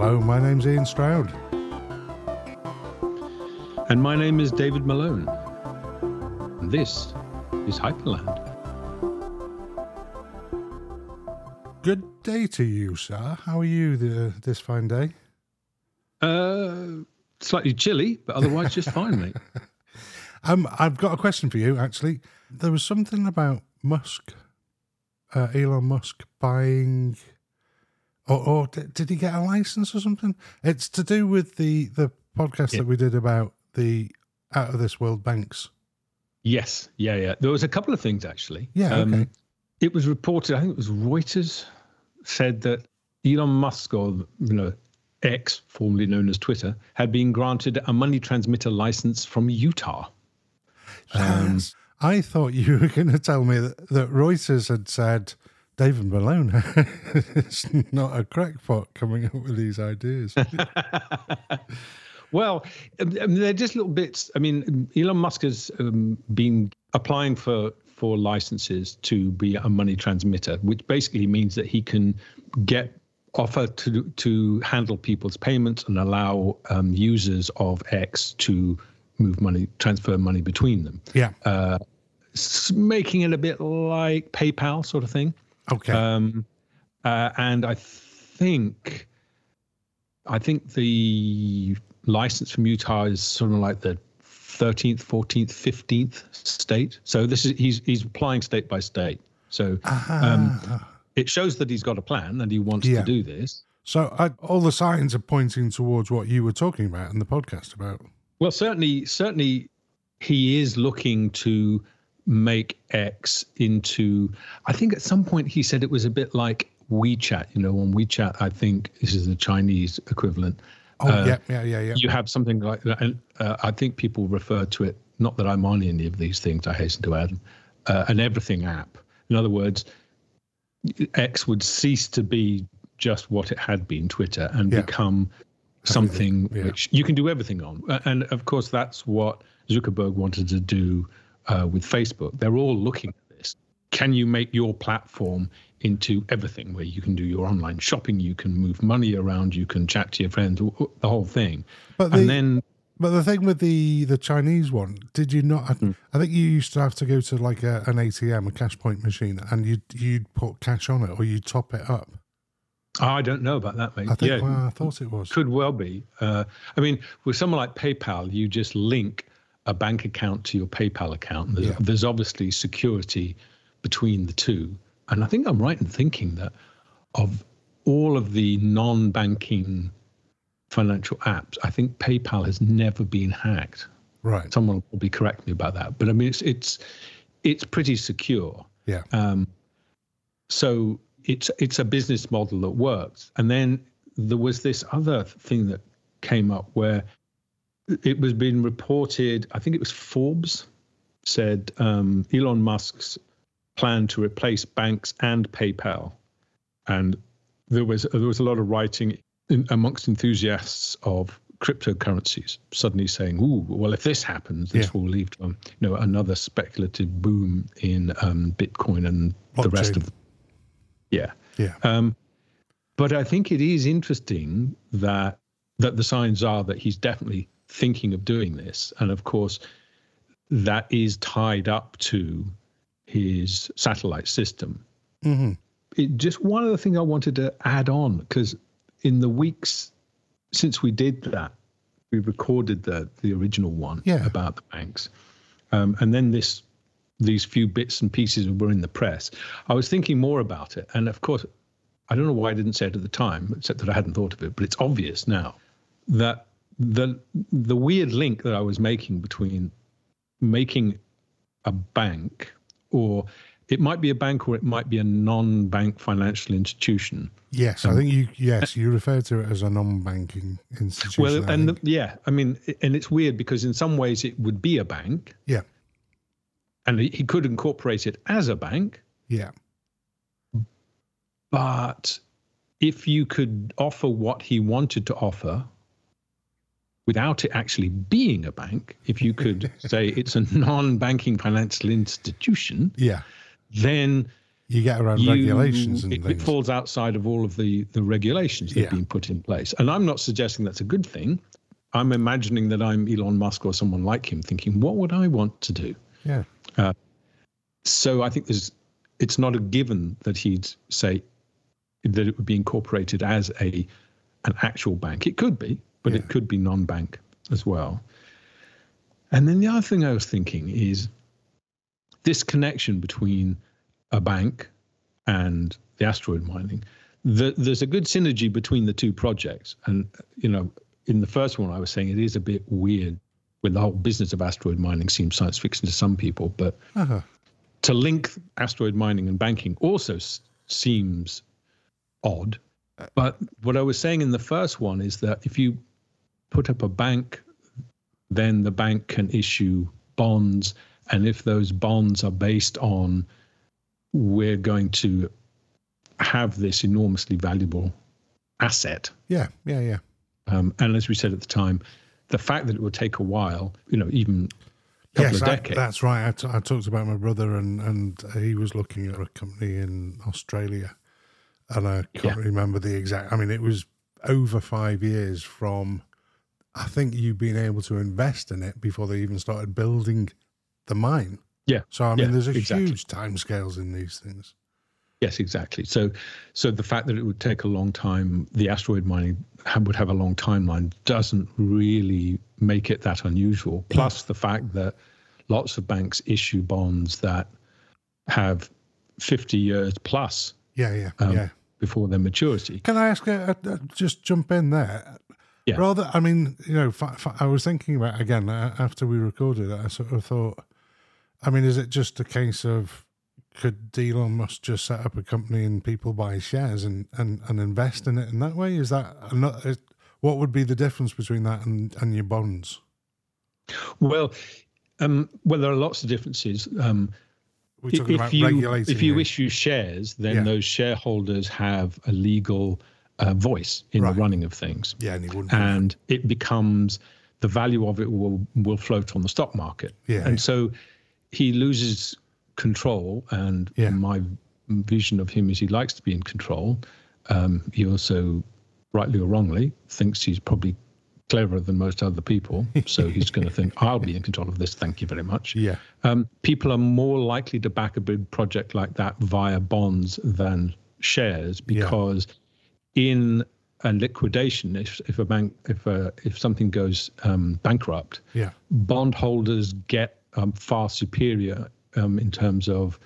Hello, my name's Ian Stroud. And my name is David Malone. And this is Hyperland. Good day to you, sir. How are you the, this fine day? Uh, slightly chilly, but otherwise just fine, mate. Um, I've got a question for you, actually. There was something about Musk, uh, Elon Musk buying, or, or did, did he get a license or something? It's to do with the, the podcast Yeah. that we did about the out of this world banks. Yes, yeah, yeah. There was a couple of things actually. Yeah, okay. It was reported. I think it was Reuters said that Elon Musk, or you know, X, formerly known as Twitter, had been granted a money transmitter license from Utah. Um, I thought you were going to tell me that, that Reuters had said David Malone is not a crackpot coming up with these ideas. Well, um, um, they're just little bits. I mean, Elon Musk has um, been applying for for licenses to be a money transmitter, which basically means that he can get offer to to handle people's payments and allow um, users of X to move money, transfer money between them, yeah. S- making it a bit like PayPal sort of thing. Okay. Um, uh, and I think, I think the license from Utah is sort of like the 13th, 14th, 15th state. So this is he's he's applying state by state. So um, it shows that he's got a plan and he wants Yeah. to do this. so I, all the signs are pointing towards what you were talking about in the podcast about. Well, certainly, certainly, he is looking to make X into. I think at some point he said it was a bit like WeChat. You know, on WeChat, I think this is the Chinese equivalent. Oh, Uh, yeah, yeah, yeah, yeah. You have something like that, and uh, I think people refer to it. Not that I'm on any of these things. I hasten to add, uh, an everything app. In other words, X would cease to be just what it had been, Twitter, and Yeah. become something yeah. which you can do everything on. And of course, that's what Zuckerberg wanted to do uh, with Facebook. They're all looking at this. Can you make your platform into everything where you can do your online shopping, you can move money around, you can chat to your friends, w- w- the whole thing. But the, and then but the thing with the the Chinese one, did you not? Hmm. I think you used to have to go to like a, an ATM, a cash point machine, and you'd you'd put cash on it or you'd top it up. I don't know about that, mate. I think. yeah, Well, I thought it was. could well be. Uh, I mean, with someone like PayPal, you just link a bank account to your PayPal account. There's, Yeah. there's obviously security between the two. And I think I'm right in thinking that of all of the non banking financial apps, I think PayPal has never been hacked. Right. Someone will be correct me about that. But I mean, it's, it's, it's pretty secure. Yeah. Um, so it's it's a business model that works. And then there was this other thing that came up where it was being reported. I think it was Forbes said um, Elon Musk's plan to replace banks and PayPal, and there was there was a lot of writing in, amongst enthusiasts of cryptocurrencies suddenly saying, "Ooh, well, if this happens, this Yeah. will lead to um, you know another speculative boom in um, Bitcoin and the rest Blockchain. of." Yeah, Yeah. um, but I think it is interesting that that the signs are that he's definitely thinking of doing this, and of course, that is tied up to his satellite system. hmm It, just one other thing I wanted to add on because in the weeks since we did that, we recorded the the original one Yeah. about the banks, um, and then this these few bits and pieces were in the press. I was thinking more about it, and of course, I don't know why I didn't say it at the time, except that I hadn't thought of it. But it's obvious now that the the weird link that I was making between making a bank or it might be a bank or it might be a non-bank financial institution. Yes, Um, I think you. Yes, you refer to it as a non-banking institution. Well, and the, yeah, I mean, and it's weird because in some ways it would be a bank, yeah, and he could incorporate it as a bank, yeah, but if you could offer what he wanted to offer without it actually being a bank, if you could say it's a non-banking financial institution, yeah, then you get around you- regulations and it, it falls outside of all of the the regulations that Yeah. have been put in place. And I'm not suggesting that's a good thing. I'm imagining that I'm Elon Musk or someone like him, thinking, what would I want to do? yeah, uh, So I think there's it's not a given that he'd say that it would be incorporated as a an actual bank. It could be, but Yeah. it could be non-bank as well. And then the other thing I was thinking is this connection between a bank and the asteroid mining. The, there's a good synergy between the two projects, and you know, in the first one, I was saying it is a bit weird when the whole business of asteroid mining seems science fiction to some people, but uh-huh. to link asteroid mining and banking also s- seems odd. But what I was saying in the first one is that if you put up a bank, then the bank can issue bonds. And if those bonds are based on we're going to have this enormously valuable asset, yeah, yeah, yeah. um, and as we said at the time, the fact that it would take a while, you know, even a couple Yes, of I, decades. that's right. I, t- I talked about my brother, and and he was looking at a company in Australia, and I can't Yeah. remember the exact. I mean, it was over five years from, I think you being able to invest in it before they even started building the mine. Yeah, So I mean, yeah, there's a exactly. huge timescales in these things. Yes, exactly. So, so the fact that it would take a long time, the asteroid mining would have a long timeline, doesn't really make it that unusual. Plus, the fact that lots of banks issue bonds that have 50 years plus Yeah, yeah, um, yeah. before their maturity. Can I ask a, a- just jump in there? Yeah. Rather, I mean, you know, fi- fi- I was thinking about again uh, after we recorded it. I sort of thought, I mean, is it just a case of could Elon Musk just set up a company and people buy shares and and, and invest in it in that way? Is that not? Is, what would be the difference between that and, and your bonds? Well, um, well, there are lots of differences. Um, We're if about you regulating. if you issue shares, then Yeah. those shareholders have a legal uh, voice in Right. the running of things. yeah, and he wouldn't. and it becomes the value of it will will float on the stock market. Yeah. And so he loses control. And Yeah. my vision of him is he likes to be in control. Um, he also, rightly or wrongly, thinks he's probably cleverer than most other people. So he's going to think, I'll be in control of this. Thank you very much. yeah, Um, people are more likely to back a big project like that via bonds than shares Yeah. In a liquidation, if, if a bank, if a, if something goes um, bankrupt, yeah, bondholders get um, far superior um, in terms of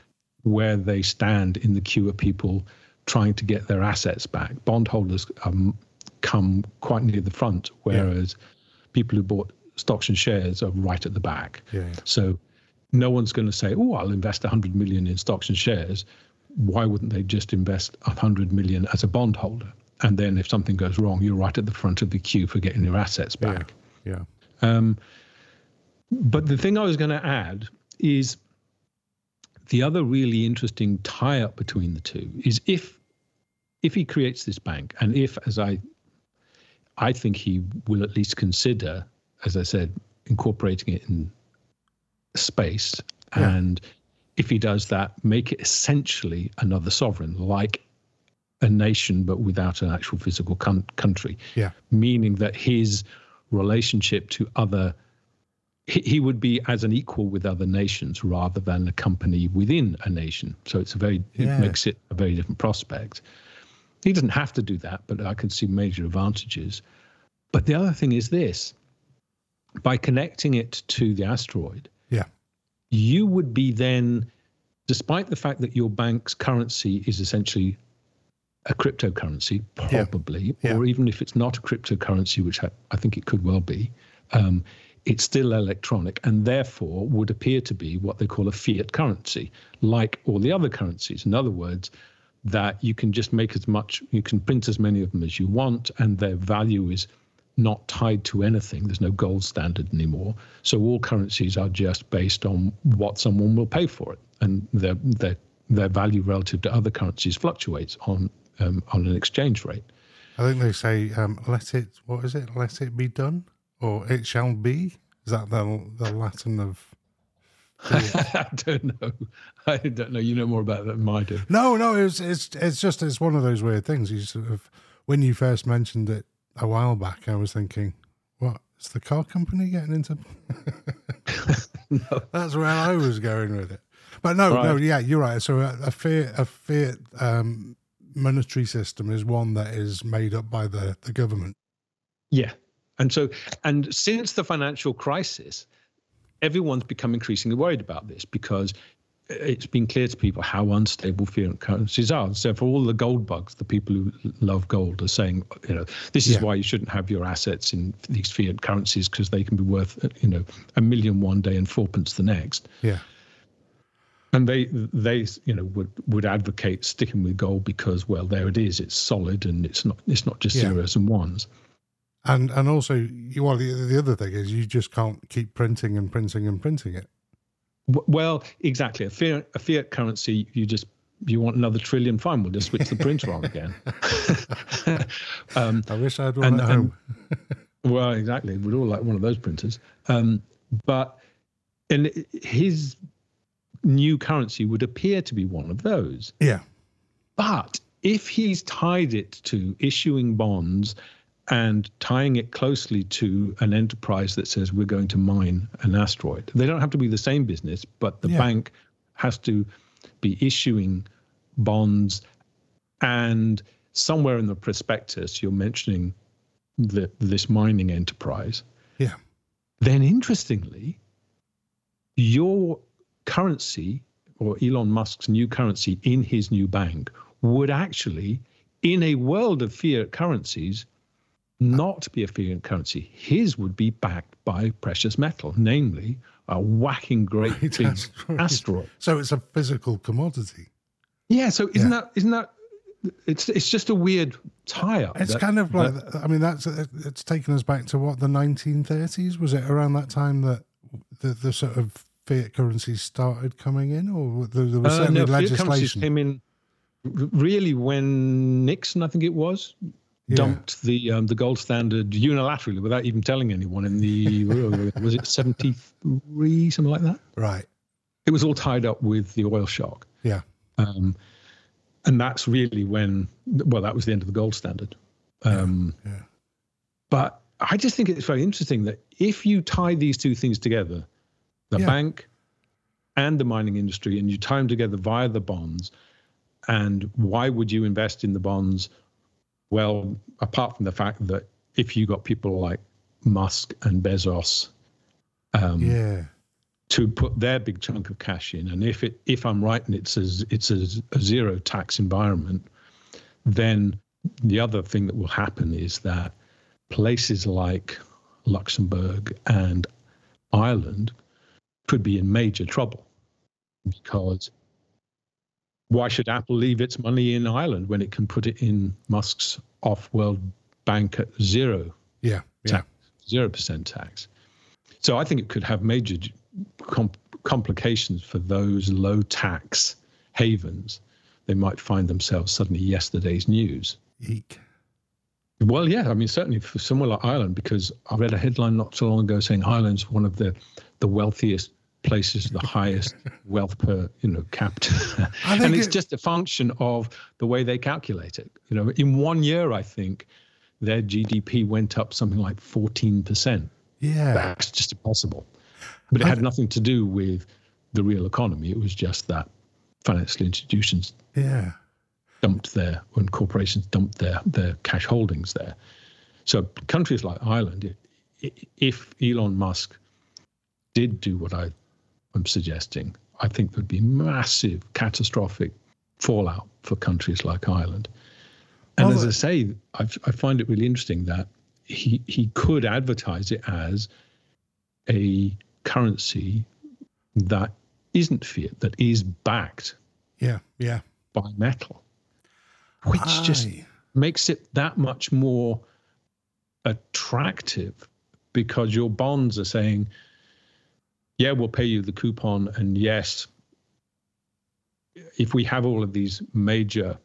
where they stand in the queue of people trying to get their assets back. Bondholders um, come quite near the front, whereas people who bought stocks and shares are right at the back. yeah, yeah. So no one's going to say, "Oh, I'll invest 100 million in stocks and shares." Why wouldn't they just invest 100 million as a bondholder? And then if something goes wrong, you're right at the front of the queue for getting your assets back. yeah. yeah. Um, but the thing I was going to add is the other really interesting tie-up between the two is if if he creates this bank, and if, as I I think he will at least consider, as I said, incorporating it in space, Yeah. and if he does that, make it essentially another sovereign, like a nation, but without an actual physical coun- country. Yeah, meaning that his relationship to other he, he would be as an equal with other nations rather than a company within a nation. So it's a very Yeah. it makes it a very different prospect. He doesn't have to do that but i can see major advantages. But the other thing is this. By connecting it to the asteroid yeah, you would be then, despite the fact that your bank's currency is essentially a cryptocurrency, Yeah. probably, Yeah. or even if it's not a cryptocurrency, which I, I think it could well be, um, it's still electronic and therefore would appear to be what they call a fiat currency, like all the other currencies. In other words, that you can just make as much, you can print as many of them as you want, and their value is not tied to anything. There's no gold standard anymore. So all currencies are just based on what someone will pay for it, and their their their value relative to other currencies fluctuates on um, on an exchange rate. I think they say, um, "Let it." What is it? Let it be done, or it shall be. Is that the the Latin of I don't know. I don't know. You know more about that than I do. No, no, it's it's it's just it's one of those weird things. You sort of when you first mentioned it a while back, I was thinking, what is the car company getting into? no. That's where I was going with it. But no, right. no, yeah, you're right. So a, a fiat a fiat um, monetary system is one that is made up by the the government. Yeah, and so and since the financial crisis, everyone's become increasingly worried about this because it's been clear to people how unstable fiat currencies are. So for all the gold bugs, the people who love gold are saying, you know, this is yeah. why you shouldn't have your assets in these fiat currencies because they can be worth, you know, a million one day and fourpence the next. Yeah. And they, they, you know, would would advocate sticking with gold because, well, there it is, it's solid and it's not, it's not just yeah. zeros and ones. And and also, you, well, the, the other thing is you just can't keep printing and printing and printing it. Well, exactly. A fiat, a fiat currency, you just you want another trillion, fine. We'll just switch the printer on again. um, I wish I had one and, at home. and, well, exactly. We'd all like one of those printers. Um, but and his new currency would appear to be one of those. Yeah. But if he's tied it to issuing bonds and tying it closely to an enterprise that says we're going to mine an asteroid. They don't have to be the same business, but the yeah. bank has to be issuing bonds and somewhere in the prospectus you're mentioning the, this mining enterprise. Yeah. Then interestingly, your currency or Elon Musk's new currency in his new bank would actually, in a world of fiat currencies, not be a fiat currency. His would be backed by precious metal, namely a whacking great right, big right. asteroid. So it's a physical commodity. Yeah. So isn't yeah. that isn't that it's it's just a weird tie up. It's that, kind of like that, I mean that's it's taken us back to what the 1930s was it around that time that the the sort of fiat currencies started coming in or there, there was uh, no, legislation came in really when Nixon I think it was yeah. dumped the um, the gold standard unilaterally without even telling anyone in the was it 73 something like that right it was all tied up with the oil shock yeah um, and that's really when well that was the end of the gold standard um, yeah. yeah. but i just think it's very interesting that if you tie these two things together the yeah. bank and the mining industry and you tie them together via the bonds. And why would you invest in the bonds? Well, apart from the fact that if you got people like Musk and Bezos, um, yeah, to put their big chunk of cash in, and if it if I'm right and it's a, it's a, a zero tax environment, then the other thing that will happen is that places like Luxembourg and Ireland could be in major trouble because why should Apple leave its money in Ireland when it can put it in Musk's off-world bank at zero? Yeah, yeah, zero percent tax. So I think it could have major complications for those low-tax havens. They might find themselves suddenly yesterday's news. Eek. Well, yeah, I mean, certainly for somewhere like Ireland, because I read a headline not so long ago saying Ireland's one of the the wealthiest places the highest wealth per you know capita and it's it, just a function of the way they calculate it. You know in one year i think their gdp went up something like 14% yeah. That's just impossible. But it had nothing to do with the real economy. It was just that financial institutions. Yeah dumped their when corporations dumped their their cash holdings there so countries like ireland if elon musk did do what I I'm suggesting, I think there'd be massive, catastrophic fallout for countries like Ireland. And well, as I say, I, I find it really interesting that he he could advertise it as a currency that isn't fiat, that is backed. Yeah, yeah. By metal, which Aye. just makes it that much more attractive because your bonds are saying yeah, we'll pay you the coupon. And yes, if we have all of these major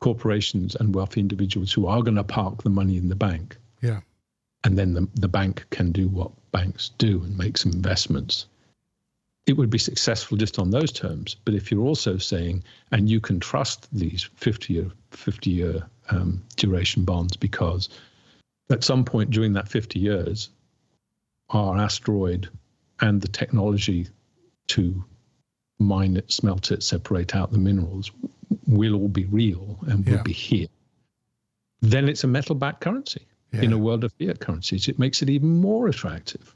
corporations and wealthy individuals who are going to park the money in the bank, yeah, and then the, the bank can do what banks do and make some investments, it would be successful just on those terms. But if you're also saying, and you can trust these 50 year, 50 year um, duration bonds because at some point during that 50 years, our asteroid and the technology to mine it, smelt it, separate out the minerals will all be real and will yeah. be here. Then it's a metal backed currency yeah. in a world of fiat currencies. It makes it even more attractive.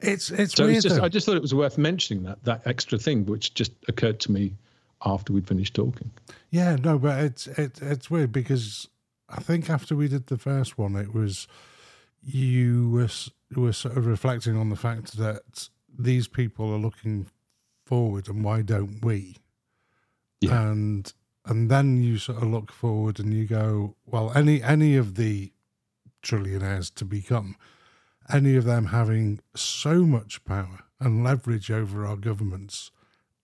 It's it's so weird. It's just, I just thought it was worth mentioning that that extra thing, which just occurred to me after we'd finished talking. Yeah, no, but it's it, it's weird because I think after we did the first one, it was you were were sort of reflecting on the fact that these people are looking forward, and why don't we? Yeah. And and then you sort of look forward and you go, well, any any of the trillionaires to become any of them having so much power and leverage over our governments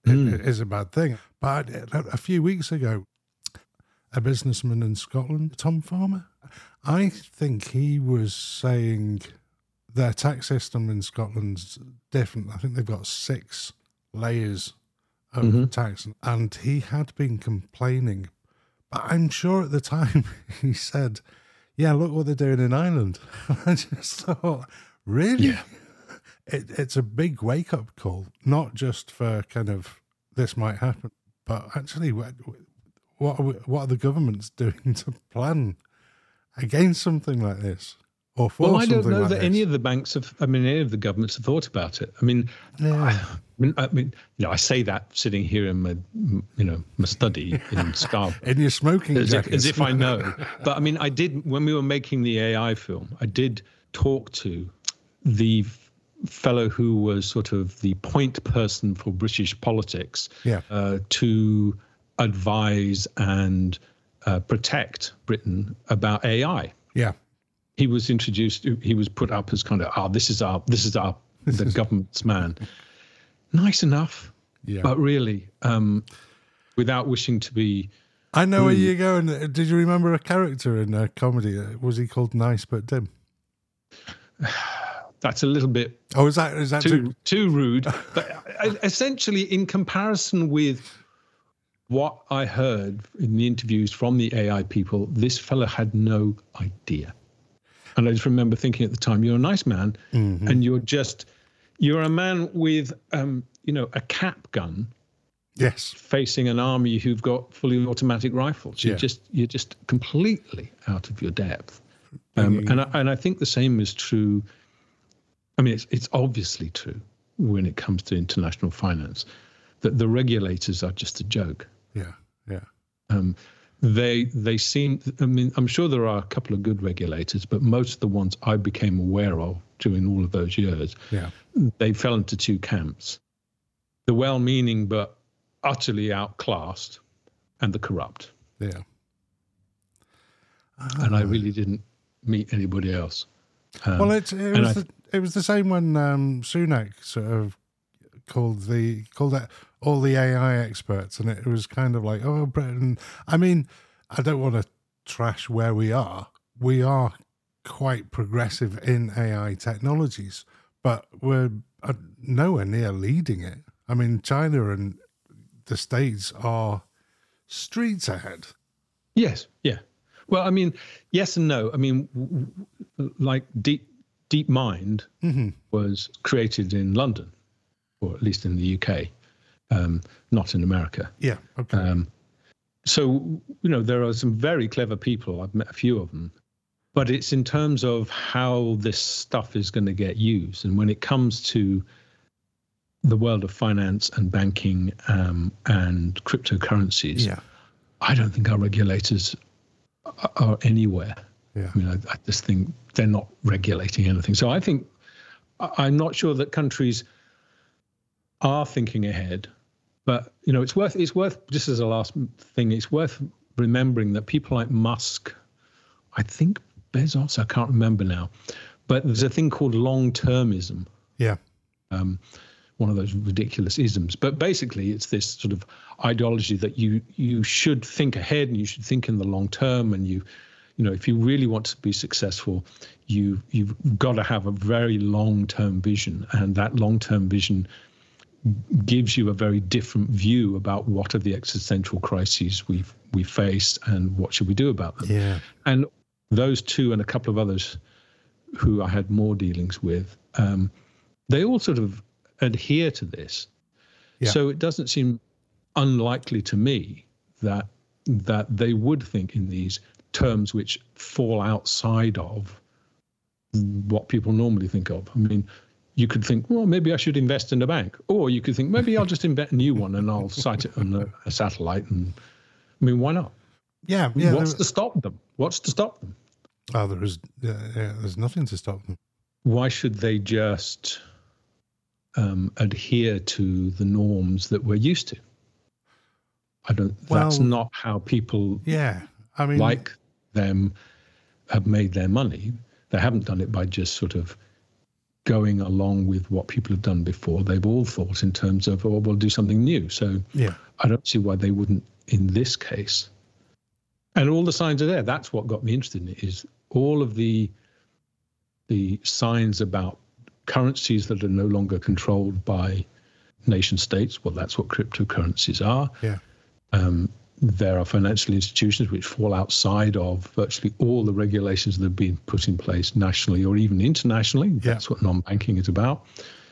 mm. is a bad thing. But a few weeks ago, a businessman in Scotland, Tom Farmer, I think he was saying their tax system in Scotland's different. I think they've got six layers of mm-hmm. tax, and he had been complaining. But I'm sure at the time he said yeah, look what they're doing in Ireland. I just thought, really? Yeah. It, it's a big wake up call, not just for kind of this might happen, but actually, what what are, we, what are the governments doing to plan against something like this? Or for well, I don't know like that this? any of the banks have. I mean, any of the governments have thought about it. I mean, yeah. I, I, mean, I mean, you know, I say that sitting here in my, you know, my study in Scarborough, in your smoking as jacket, if, as if I know. but I mean, I did when we were making the AI film. I did talk to the fellow who was sort of the point person for British politics yeah. uh, to advise and uh, protect Britain about AI. Yeah he was introduced. He was put up as kind of, oh, this is our, this is our, the government's man. Nice enough, yeah. but really, um, without wishing to be. I know where you're going. Did you remember a character in a comedy? Was he called Nice but Dim? That's a little bit. Oh, is that is that too too, too rude? but essentially, in comparison with what I heard in the interviews from the AI people, this fellow had no idea. And I just remember thinking at the time, you're a nice man, mm-hmm. and you're just you're a man with um, you know a cap gun. Yes. Facing an army who've got fully automatic rifles. You're yeah. just you're just completely out of your depth. Um, mm-hmm. and I, and I think the same is true. I mean, it's it's obviously true when it comes to international finance that the regulators are just a joke. Yeah, yeah. Um, they they seem i mean i'm sure there are a couple of good regulators but most of the ones i became aware of during all of those years yeah. they fell into two camps. The well-meaning but utterly outclassed and the corrupt. Yeah. And i really didn't meet anybody else. Um, well it, it was the, it was the same when um, sunak sort of called the called that all the AI experts, and it was kind of like, oh, Britain. I mean, I don't want to trash where we are. We are quite progressive in AI technologies, but we're uh, nowhere near leading it. I mean, China and the States are streets ahead. Yes, yeah. Well, I mean, yes and no. I mean, like Deep DeepMind mm-hmm. was created in London, or at least in the UK um, not in America. Yeah. Okay. Um, so you know there are some very clever people. I've met a few of them, but it's in terms of how this stuff is going to get used, and when it comes to the world of finance and banking um, and cryptocurrencies, yeah. I don't think our regulators are, anywhere. Yeah. I mean, I, I just think they're not regulating anything. So I think I'm not sure that countries are thinking ahead but you know, it's worth it's worth just as a last thing, it's worth remembering that people like Musk, I think Bezos, I can't remember now, but there's a thing called long-termism. Yeah. Um, one of those ridiculous isms. But basically, it's this sort of ideology that you you should think ahead and you should think in the long term, and you you know if you really want to be successful, you you've got to have a very long term vision, and that long term vision gives you a very different view about what are the existential crises we've we faced and what should we do about them. Yeah. And those two and a couple of others who I had more dealings with, um, they all sort of adhere to this. Yeah. So it doesn't seem unlikely to me that that they would think in these terms which fall outside of what people normally think of. I mean, you could think, well, maybe I should invest in a bank, or you could think maybe I'll just invent a new one and I'll site it on a, a satellite. And I mean, why not? Yeah, yeah. What's there- to stop them? What's to stop them? oh, there is. Yeah, yeah, there's nothing to stop them. Why should they just um, adhere to the norms that we're used to? I don't. that's not how people Yeah, I mean, like them have made their money. They haven't done it by just sort of going along with what people have done before. They've all thought in terms of, oh, we'll do something new. So yeah, I don't see why they wouldn't in this case. And all the signs are there. That's what got me interested in it. Is all of the the signs about currencies that are no longer controlled by nation states. Well, that's what cryptocurrencies are. yeah, Um, there are financial institutions which fall outside of virtually all the regulations that have been put in place nationally or even internationally. Yeah. That's what non banking is about.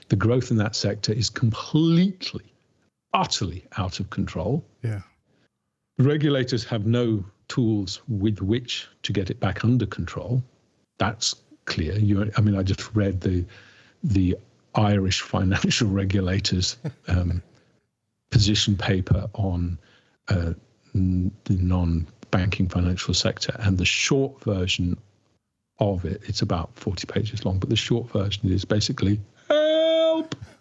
The growth in that sector is completely, utterly out of control. yeah, Regulators have no tools with which to get it back under control. That's clear. You, I mean, I just read the the Irish financial regulators um, position paper on uh, the non-banking financial sector, and the short version of it, it's about 40 pages long, but the short version is basically help.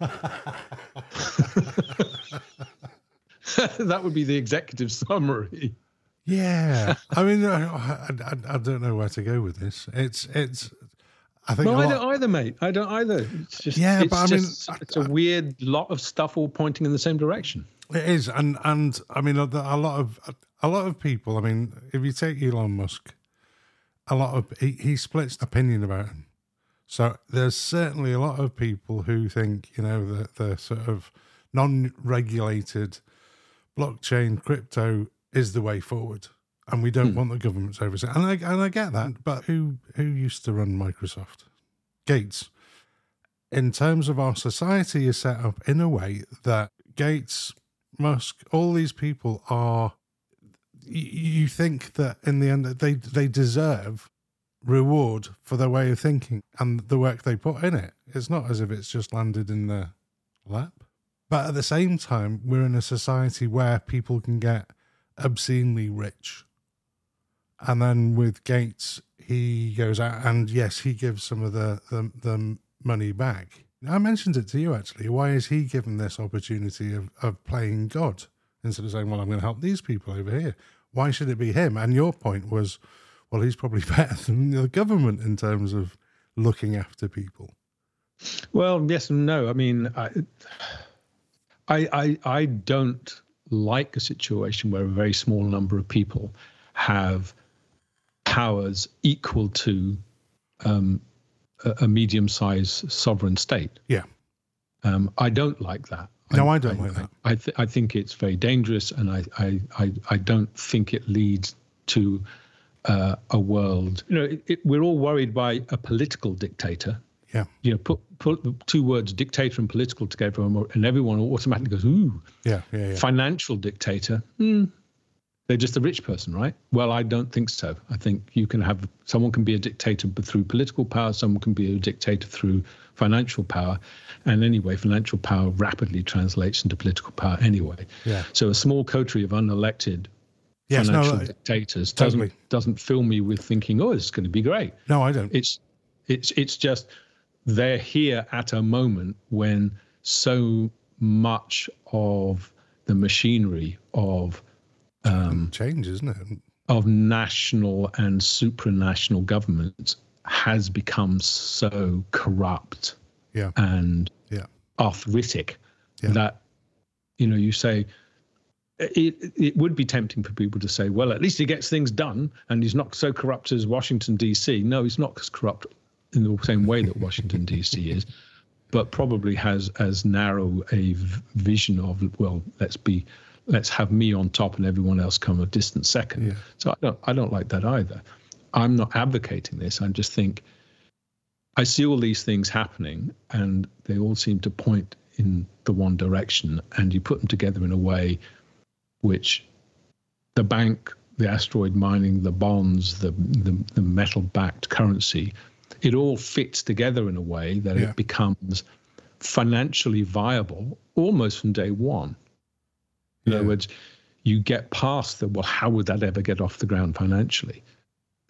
that would be the executive summary. yeah. I mean, I, I, I don't know where to go with this. It's, it's. I think. No, I lot- don't either, mate. I don't either. It's just Yeah, but I mean, just- I- it's a weird lot of stuff all pointing in the same direction. It is, and and I mean a, a lot of a lot of people. I mean, if you take Elon Musk, a lot of he, he splits opinion about him. So there's certainly a lot of people who think you know the the sort of non-regulated blockchain crypto is the way forward, and we don't hmm. want the government's oversight. And I and I get that, but who who used to run Microsoft? Gates. In terms of our society, is set up in a way that Gates, Musk, all these people are. You think that in the end they they deserve reward for their way of thinking and the work they put in it. It's not as if it's just landed in their lap. But at the same time, we're in a society where people can get obscenely rich. And then with Gates, he goes out and yes, he gives some of the, the, the money back. I mentioned it to you actually. Why is he given this opportunity of, of playing God instead of saying, well, I'm going to help these people over here? Why should it be him? And your point was, well, he's probably better than the government in terms of looking after people. Well, yes and no. I mean, I, I, I, I don't like a situation where a very small number of people have powers equal to um, a, a medium-sized sovereign state. Yeah. Um, I don't like that. No, I don't like that. I, th- I think it's very dangerous, and I, I, I, I don't think it leads to uh, a world. You know, it, it, we're all worried by a political dictator. Yeah. You know, put put the two words dictator and political together, and and everyone automatically goes, "Ooh, Yeah. Yeah. Yeah. financial dictator." Hmm. They're just a rich person, right? Well, I don't think so. I think you can have someone can be a dictator through political power, someone can be a dictator through financial power, and anyway, financial power rapidly translates into political power anyway. Yeah. So a small coterie of unelected Yes. No, financial I- dictators totally. doesn't doesn't fill me with thinking, oh, it's going to be great. no, I don't. It's it's it's just they're here at a moment when so much of the machinery of um, Change, isn't it? of national and supranational governments has become so corrupt Yeah. and Yeah. arthritic Yeah. that you know you say it it would be tempting for people to say well at least he gets things done and he's not so corrupt as Washington DC no he's not as corrupt in the same way that Washington DC is but probably has as narrow a vision of well, let's be, let's have me on top and everyone else come a distant second. Yeah. So I don't, I don't like that either. I'm not advocating this. I just think I see all these things happening, and they all seem to point in the one direction, and you put them together in a way which the bank, the asteroid mining, the bonds, the the, the metal-backed currency it all fits together in a way that yeah. it becomes financially viable almost from day one. In yeah. other words, you get past the well, how would that ever get off the ground financially?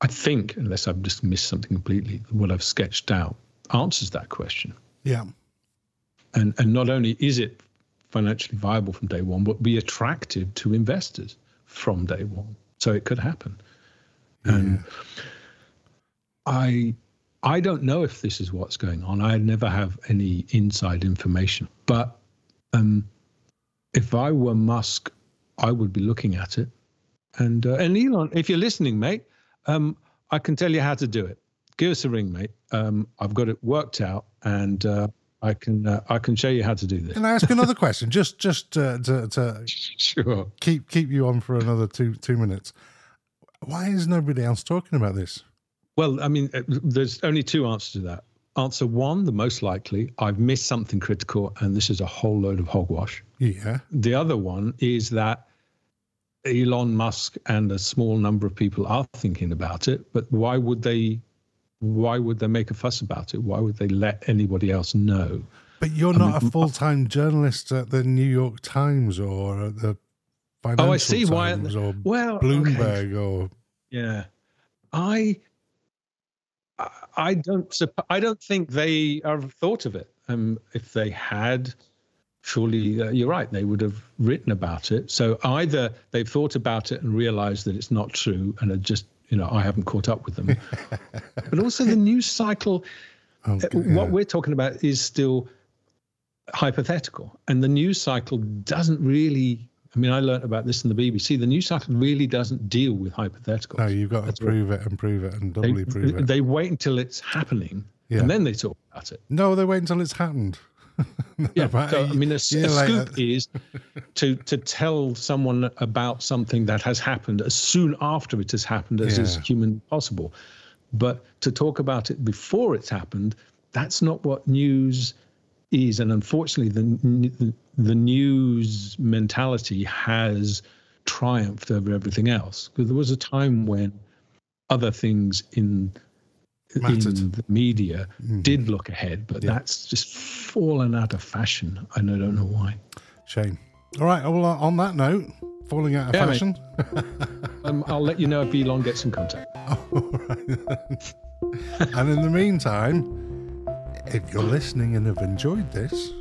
I think, unless I've just missed something completely, what I've sketched out answers that question. Yeah. And and not only is it financially viable from day one, but be attractive to investors from day one. So it could happen. Yeah. And I I don't know if this is what's going on. I never have any inside information. But um, if I were Musk, I would be looking at it. And uh, and Elon, if you're listening, mate, um, I can tell you how to do it. Give us a ring, mate. Um, I've got it worked out, and uh, I can uh, I can show you how to do this. Can I ask another question? Just just uh, to, to sure keep keep you on for another two two minutes. Why is nobody else talking about this? Well, I mean, uh, there's only two answers to that. Answer one, the most likely, I've missed something critical and this is a whole load of hogwash. Yeah. The other one is that Elon Musk and a small number of people are thinking about it, but why would they why would they make a fuss about it? Why would they let anybody else know? But you're I not mean, a full time journalist at the New York Times or at the Financial oh, I see Times why. Or well, Bloomberg okay. or yeah, I I don't. I don't think they have thought of it. Um, if they had, surely uh, you're right. They would have written about it. So either they've thought about it and realised that it's not true, and are just you know I haven't caught up with them. but also the news cycle. Okay, uh, what yeah. we're talking about is still hypothetical, and the news cycle doesn't really I mean, I learned about this in the BBC. The news cycle really doesn't deal with hypotheticals. No, you've got to That's prove it and prove it and doubly they, prove it. They wait until it's happening yeah. and then they talk about it. No, they wait until it's happened. yeah, so, I mean, a, a scoop is to to tell someone about something that has happened as soon after it has happened as yeah. is human possible. But to talk about it before it's happened, that's not what news is, and unfortunately, the the news mentality has triumphed over everything else. Because there was a time when other things in Mattered. in the media mm. did look ahead, but yeah. that's just fallen out of fashion, and I don't know why. Shame. All right. Well, uh, on that note, falling out of yeah, fashion. um, I'll let you know if Elon gets in contact. All right. and in the meantime. If you're listening and have enjoyed this,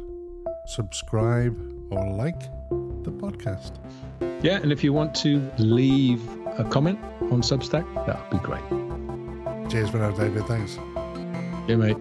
subscribe or like the podcast. Yeah, and if you want to leave a comment on Substack, that would be great. Cheers for now, David. Thanks. Yeah, mate.